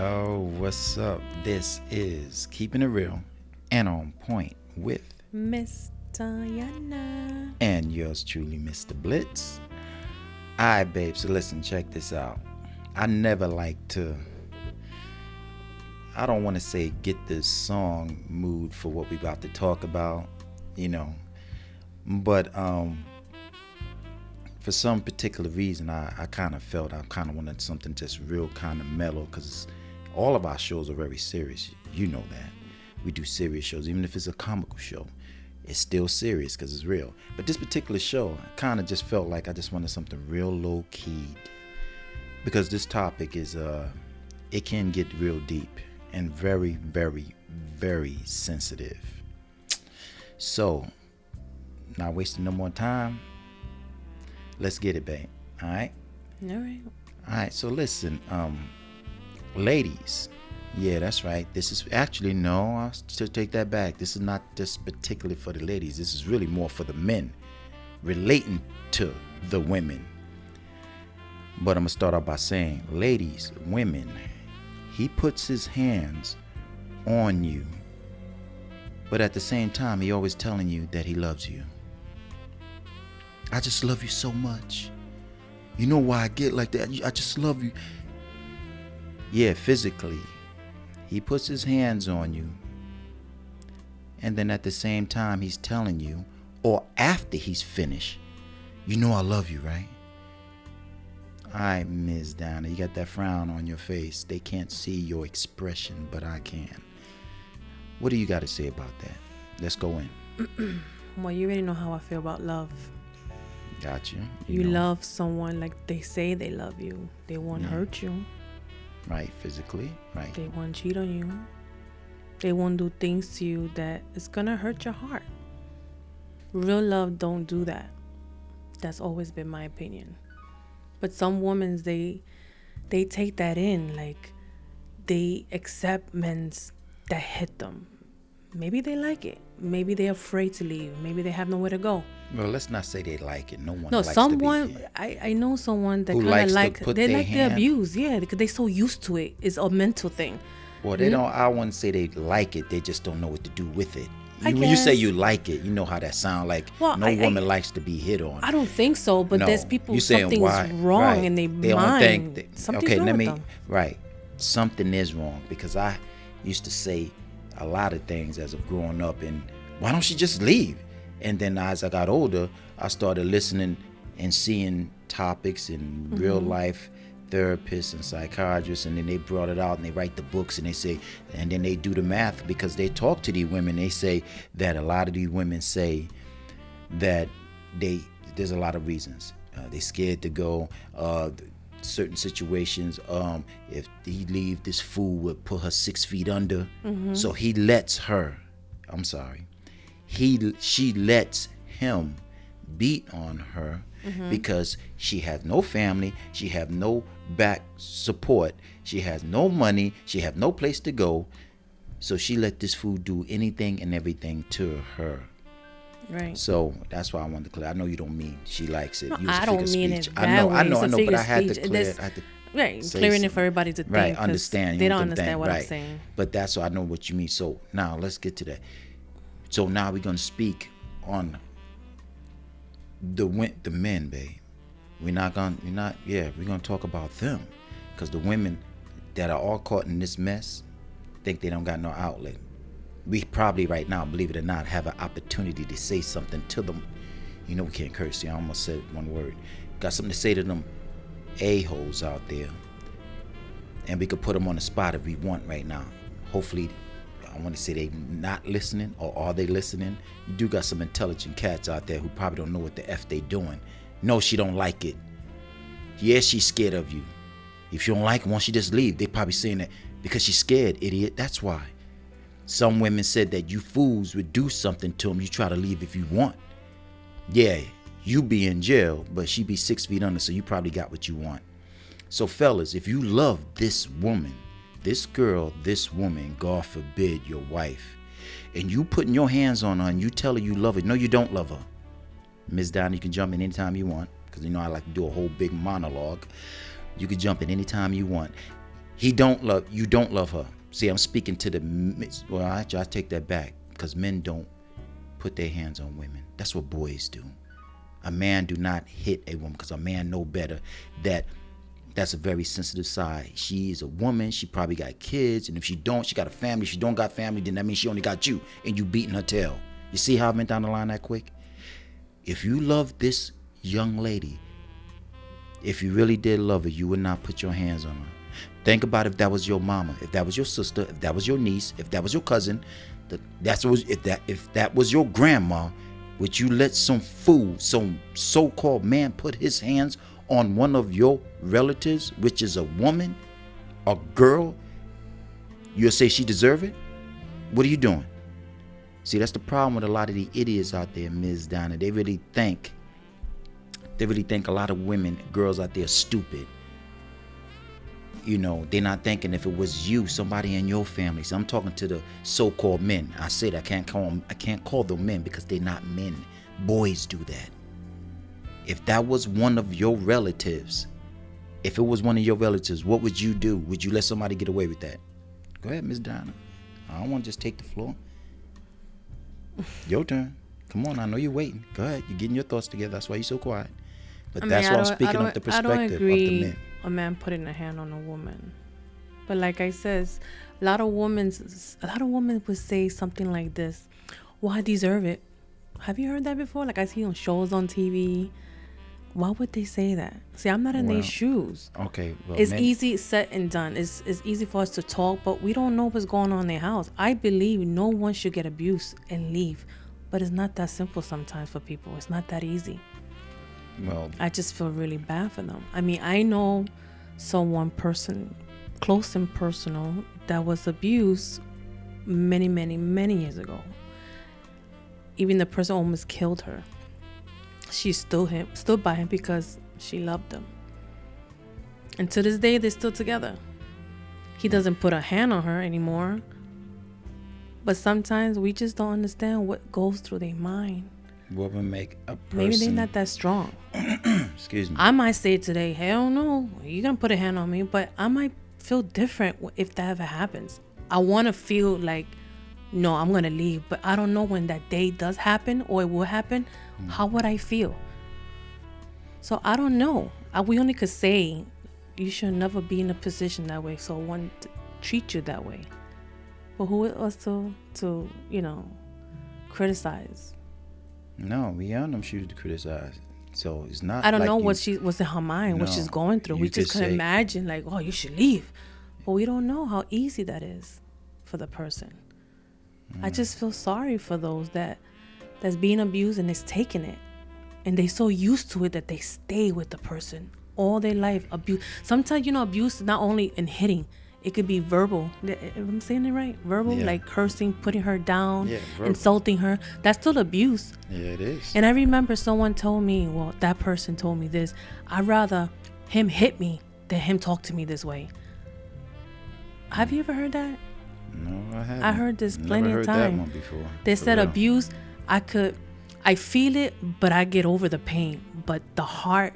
Yo, what's up? This is Keeping It Real and On Point with Miss Diana. and yours truly, Mr. Blitz. Alright, babe, so listen, check this out. I never like to, I don't want to say get this song mood for what we about to talk about, you know, but um, for some particular reason, I, I kind of felt I kind of wanted something just real kind of mellow because all of our shows are very serious. You know that. We do serious shows, even if it's a comical show. It's still serious because it's real. But this particular show, I kind of just felt like I just wanted something real low keyed because this topic is, uh, it can get real deep and very, very, very sensitive. So, not wasting no more time. Let's get it, babe. All right. All right. All right. So listen, um, ladies. Yeah, that's right. This is actually no. I'll take that back. This is not just particularly for the ladies. This is really more for the men, relating to the women. But I'm gonna start off by saying, ladies, women, he puts his hands on you, but at the same time, he always telling you that he loves you. I just love you so much. You know why I get like that? I just love you. Yeah, physically. He puts his hands on you. And then at the same time, he's telling you, or after he's finished, you know I love you, right? All right, Ms. Donna, you got that frown on your face. They can't see your expression, but I can. What do you got to say about that? Let's go in. Well, you already know how I feel about love. Gotcha. you. You, know, love someone like they say they love you. They won't Yeah. hurt you. Right, physically, right. They won't cheat on you. They won't do things to you that is gonna hurt your heart. Real love don't do that. That's always been my opinion. But some women they they take that in like they accept men's that hit them. Maybe they like it. Maybe they're afraid to leave. Maybe they have nowhere to go. Well, let's not say they like it. No one No, likes someone. I, I know someone that kind of like they like hand- the abuse, yeah, because they're so used to it. It's a mental thing. Well, they mm-hmm. don't. I wouldn't say they like it. They just don't know what to do with it. You, when you say you like it, you know how that sound. Like Well, no I- I- woman likes to be hit on. I don't think so, but no. there's people You saying something's why? wrong Right. in their They don't mind. think that- Something's okay, let me. Right, something is wrong because I used to say a lot of things as of growing up, and why don't she just leave? And then as I got older, I started listening and seeing topics in Mm-hmm. real life therapists and psychiatrists and then they brought it out and they write the books and they say and then they do the math because they talk to these women. They say that a lot of these women say that they there's a lot of reasons. Uh, they scared to go uh, certain situations um, if he leave this fool would put her six feet under. So he lets her i'm sorry he she lets him beat on her mm-hmm. because she has no family she have no back support she has no money she have no place to go so she let this fool do anything and everything to her Right. so that's why I wanted to clear. I know you don't mean she likes it. No, I don't mean speech. it I know. I know, I know, but I had to clear. There's- I had to Right. Clearing it for everybody to think. right understand. They don't understand think, what right. I'm saying. But that's what I know what you mean. So now let's get to that. So now we're gonna speak on the the men, babe. We're not gonna we're not yeah we're gonna talk about them because the women that are all caught in this mess think they don't got no outlet. We probably right now, believe it or not, have an opportunity to say something to them. You know we can't curse. Yeah, I almost said one word. Got something to say to them a holes out there, and we could put them on the spot if we want right now. Hopefully, I want to say they not listening or are they listening? You do got some intelligent cats out there who probably don't know what the f they doing. No, she don't like it. Yeah, she's scared of you. If you don't like it, why she just leave? They probably saying that because she's scared, idiot. That's why. Some women said that you fools would do something to them. You try to leave if you want. Yeah, you be in jail, but she be six feet under, so you probably got what you want. So, fellas, if you love this woman, this girl, this woman, God forbid your wife, and you putting your hands on her and you tell her you love her, no, you don't love her. Miss Donna, you can jump in anytime you want, because you know I like to do a whole big monologue. You can jump in anytime you want. he don't love you. Don't love her. See, I'm speaking to the well. I, I take that back because men don't put their hands on women. That's what boys do. A man do not hit a woman because a man know better that that's a very sensitive side. She is a woman. She probably got kids, and if she don't, she got a family. If she don't got family, then that means she only got you, and you beating her tail. You see how I went down the line that quick? If you love this young lady, if you really did love her, you would not put your hands on her. Think about if that was your mama, if that was your sister, if that was your niece, if that was your cousin, that's was if that if that was your grandma, would you let some fool, some so-called man put his hands on one of your relatives, which is a woman, a girl? You'll say she deserve it? What are you doing? See, that's the problem with a lot of the idiots out there, Ms. Donna. They really think, they really think a lot of women, girls out there, stupid you know, they're not thinking if it was you, somebody in your family. So I'm talking to the so-called men. I said I can't call them, I can't call them men because they're not men. Boys do that. If that was one of your relatives, if it was one of your relatives, what would you do? Would you let somebody get away with that? Go ahead, Miss Donna. I don't want to just take the floor. Your turn. Come on, I know you're waiting. Go ahead. You're getting your thoughts together. That's why you're so quiet. But I mean, that's why I'm speaking of the perspective of the men a man putting a hand on a woman. But like I says, a lot of women, a lot of women would say something like this: "Well, I deserve it." Have you heard that before? Like I see on shows on TV. Why would they say that? See, I'm not in well, their shoes. Okay, well, it's easy set and done. It's it's easy for us to talk, but we don't know what's going on in their house. I believe no one should get abused and leave, but it's not that simple sometimes for people. It's not that easy. Well, I just feel really bad for them. I mean, I know someone person close and personal that was abused many, many, many years ago. Even the person almost killed her. She stood him, stood by him because she loved him. And to this day, they're still together. He doesn't put a hand on her anymore. But sometimes we just don't understand what goes through their mind. What would make a person? Maybe they're not that strong. Excuse me. I might say today, hell no, you're gonna put a hand on me, but I might feel different if that ever happens. I want to feel like, no, I'm gonna leave, but I don't know when that day does happen or it will happen. Mm. How would I feel? So I don't know. I, we only could say you should never be in a position that way. So one treat you that way. But who is to to you know criticize? No, we on them shoes to criticize. So it's not. I don't like know you, what she was in her mind, no, what she's going through. We just can imagine, like, oh, you should leave, but we don't know how easy that is for the person. Mm. I just feel sorry for those that that's being abused and is taking it, and they so used to it that they stay with the person all their life. Abuse. Sometimes you know, abuse is not only in hitting; it could be verbal. I'm saying it right? Verbal, yeah. like cursing, putting her down, yeah, insulting her. That's still abuse. Yeah, it is. And I remember someone told me, well, that person told me this. I'd rather him hit me than him talk to me this way. Have you ever heard that? No, I haven't. I heard this plenty heard of times. That one before. They said real. abuse. I could, I feel it, but I get over the pain. But the heart,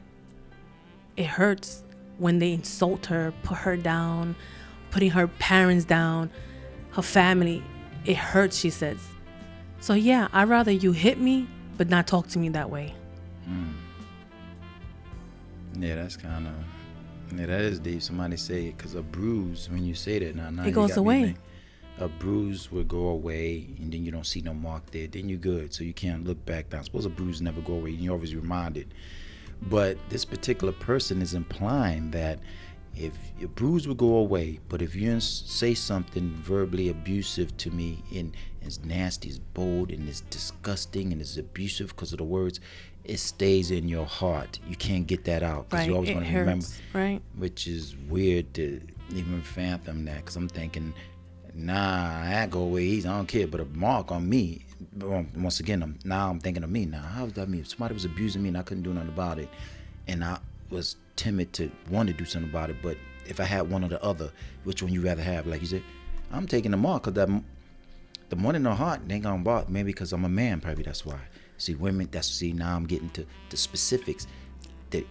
it hurts when they insult her, put her down putting her parents down, her family. It hurts, she says. So, yeah, I'd rather you hit me, but not talk to me that way. Mm. Yeah, that's kind of. Yeah, that is deep. Somebody say it because a bruise, when you say that, now, now it goes away. A bruise will go away, and then you don't see no mark there. Then you're good, so you can't look back down. Suppose a bruise never go away, and you're always reminded. But this particular person is implying that if your bruise will go away, but if you say something verbally abusive to me and as nasty, as bold, and as disgusting and as abusive because of the words, it stays in your heart. You can't get that out because right. you always want to remember. Right. Which is weird to even fathom that because I'm thinking, nah, I go away easy. I don't care, but a mark on me. Once again, I'm, now I'm thinking of me. Now, how does that mean? If somebody was abusing me and I couldn't do nothing about it, and I was timid to want to do something about it. But if I had one or the other, which one you rather have? Like you said, I'm taking the mark because that the one in the heart ain't gonna bother. Maybe because I'm a man. Probably that's why. See, women. That's see. Now I'm getting to the specifics. That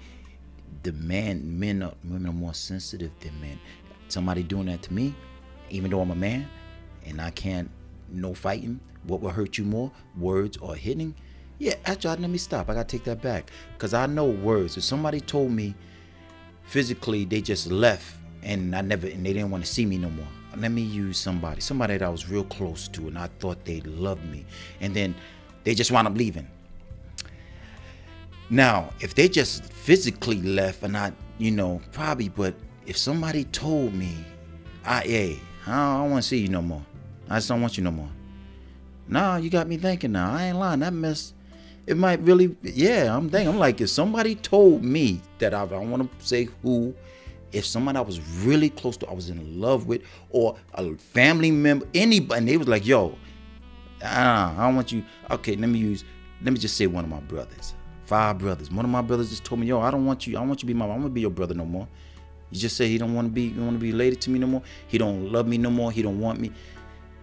the man, men, are, women are more sensitive than men. somebody doing that to me, even though I'm a man, and I can't no fighting. What will hurt you more, words or hitting? Yeah, actually, let me stop. I gotta take that back because I know words. If somebody told me physically they just left and I never and they didn't want to see me no more. Let me use somebody, somebody that I was real close to, and I thought they loved me, and then they just wound up leaving. Now, if they just physically left and I, you know, probably, but if somebody told me, I, hey, I don't want to see you no more. I just don't want you no more. Nah, you got me thinking now. I ain't lying. That mess, it might really, yeah, I'm thinking. I'm like, if somebody told me that I, I don't want to say who, if somebody I was really close to, I was in love with, or a family member, anybody, and they was like, yo, ah, I don't want you. Okay, let me use, let me just say one of my brothers. Five brothers. One of my brothers just told me, yo, I don't want you, I want you to be my, I want to be your brother no more. He just said he don't want to be, want to be related to me no more. He don't love me no more. He don't want me.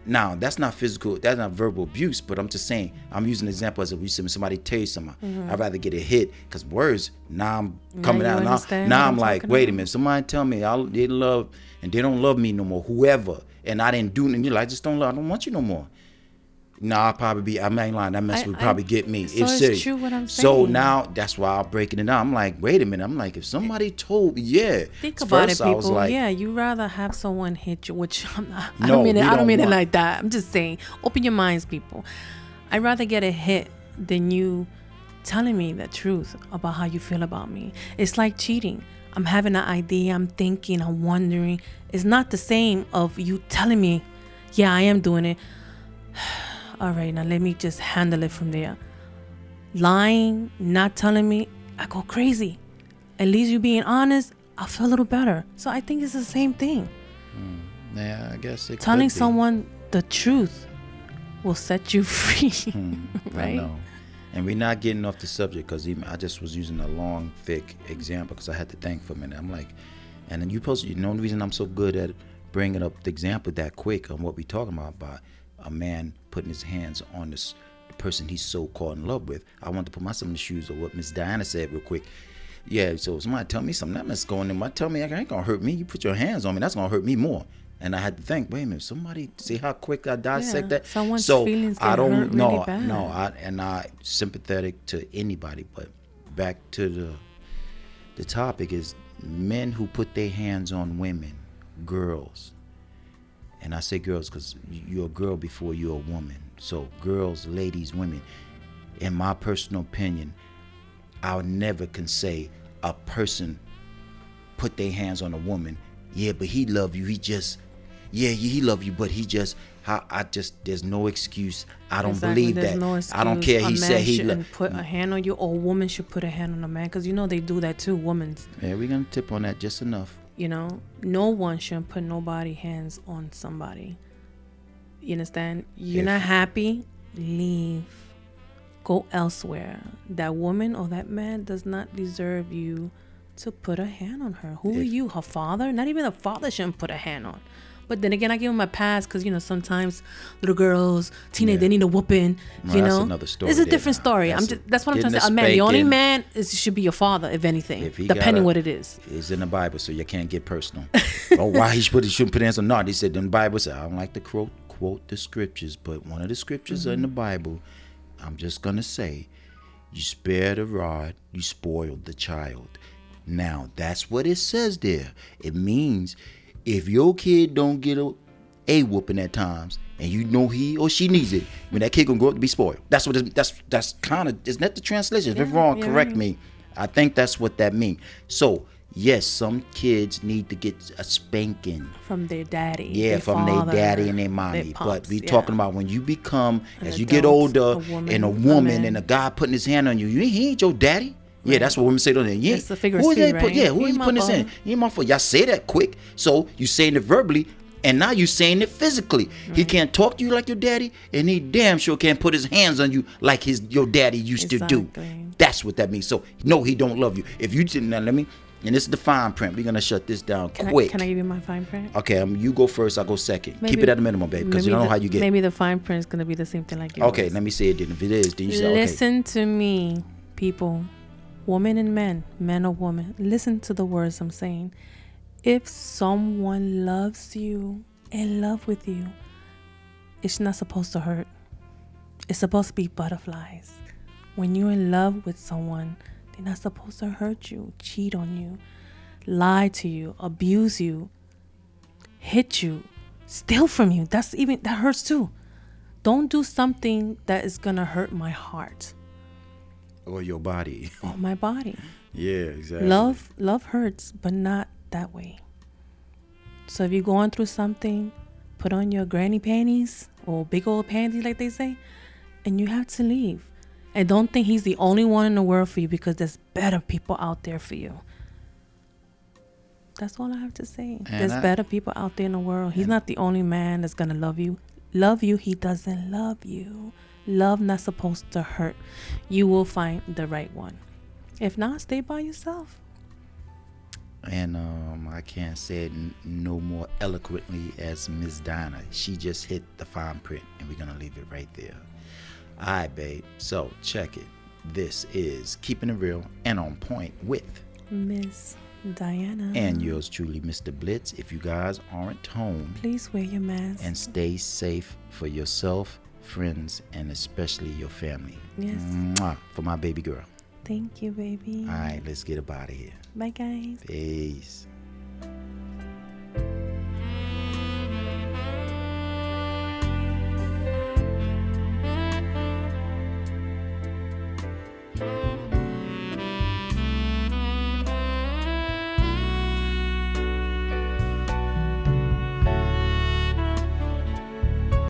Now, that's not physical, that's not verbal abuse, but I'm just saying, I'm using an example as if somebody tell you something. Mm-hmm. I'd rather get a hit because words, now I'm coming out. Now, now I'm like, wait a minute, somebody tell me I, they love and they don't love me no more, whoever, and I didn't do anything, like, I just don't love, I don't want you no more. No, I'll probably be. I'm not lying. That mess I, would probably I, get me. So it's serious. true what I'm saying. So now that's why I'm breaking it down. I'm like, wait a minute. I'm like, if somebody told me, yeah. Think about it, people. Like, yeah, you rather have someone hit you, which I'm not. I don't mean it. I don't mean want. it like that. I'm just saying, open your minds, people. I'd rather get a hit than you telling me the truth about how you feel about me. It's like cheating. I'm having an idea. I'm thinking. I'm wondering. It's not the same of you telling me, yeah, I am doing it all right, now let me just handle it from there. Lying, not telling me, I go crazy. At least you being honest, I feel a little better. So I think it's the same thing. Mm, yeah, I guess it telling someone the truth will set you free, mm, right? I know. And we're not getting off the subject because even I just was using a long, thick example because I had to think for a minute. I'm like, and then you post. You know the reason I'm so good at bringing up the example that quick on what we're talking about about a man putting his hands on this person he's so caught in love with. I want to put myself in the shoes of what Miss Diana said real quick. Yeah, so somebody tell me something that must going in my tell me I ain't gonna hurt me. You put your hands on me, that's gonna hurt me more. And I had to think, wait a minute, somebody see how quick I dissect yeah, that. Someone's so feelings I don't know, really no, I and I sympathetic to anybody, but back to the the topic is men who put their hands on women, girls, and I say girls because you're a girl before you're a woman. So girls, ladies, women. In my personal opinion, I never can say a person put their hands on a woman. Yeah, but he love you. He just, yeah, he love you, but he just, I, I just, there's no excuse. I don't exactly. believe there's that. No excuse. I don't care. He said he lo- put a hand on you, or a woman should put a hand on a man, because you know they do that too. Women. Yeah, we're gonna tip on that just enough. You know, no one should put nobody hands on somebody. You understand? You're if, not happy, leave. Go elsewhere. That woman or that man does not deserve you to put a hand on her. Who if, are you? Her father? Not even the father shouldn't put a hand on. But then again, I give him my pass because you know sometimes little girls, teenage, yeah. they need a whooping. Well, you know, another story. It's a different story. That's I'm just that's what I'm trying to say. A man, the only man is should be your father, if anything, if depending a, what it is. It's in the Bible, so you can't get personal. oh, why he should he shouldn't put on? No, he said in the Bible. Said I don't like to quote quote the scriptures, but one of the scriptures mm-hmm. in the Bible, I'm just gonna say, you spare the rod, you spoil the child. Now that's what it says there. It means if your kid don't get a a whooping at times, and you know he or she needs it, when that kid gonna grow up to be spoiled. That's what it, that's that's kind of isn't that the translation? Yeah, if I'm wrong, yeah, correct right. me. I think that's what that means. So yes, some kids need to get a spanking from their daddy. Yeah, their from father, their daddy and their mommy. Their pops, but we yeah. talking about when you become An as you get older a woman, and a woman a and a guy putting his hand on you, you he ain't your daddy. Yeah, that's what women say to them. Yeah, it's a figure who of speech, right? Put, yeah, who is putting this in? You my fault. Y'all say that quick, so you saying it verbally, and now you saying it physically. Right. He can't talk to you like your daddy, and he damn sure can't put his hands on you like his your daddy used exactly. to do. That's what that means. So no, he don't love you. If you didn't, now let me. And this is the fine print. We're gonna shut this down can quick. I, can I give you my fine print? Okay, um, you go first. I'll go second. Maybe, Keep it at a minimum, babe, because you don't know how you get. Maybe the fine print is gonna be the same thing like yours. Okay, let me say it. Then if it is, then you say Listen okay. to me, people woman and men, man or woman, listen to the words I'm saying. if someone loves you in love with you, it's not supposed to hurt. It's supposed to be butterflies. When you're in love with someone, they're not supposed to hurt you, cheat on you, lie to you, abuse you, hit you, steal from you. That's even that hurts too. Don't do something that is gonna hurt my heart Or your body. or my body. yeah, exactly. Love love hurts, but not that way. So if you're going through something, put on your granny panties or big old panties like they say, and you have to leave. And don't think he's the only one in the world for you because there's better people out there for you. That's all I have to say. And there's I- better people out there in the world. He's not the only man that's gonna love you. Love you, he doesn't love you. Love not supposed to hurt. You will find the right one. If not, stay by yourself. And um, I can't say it n- no more eloquently as Miss Dinah. She just hit the fine print, and we're gonna leave it right there. All right, babe. So check it. This is keeping it real and on point with Miss Diana. and yours truly, Mr. Blitz. If you guys aren't home, Please wear your mask. and stay safe for yourself, friends, and especially your family. Yes. Mwah, for my baby girl. Thank you, baby. All right, let's get up out of here. Bye, guys. Peace.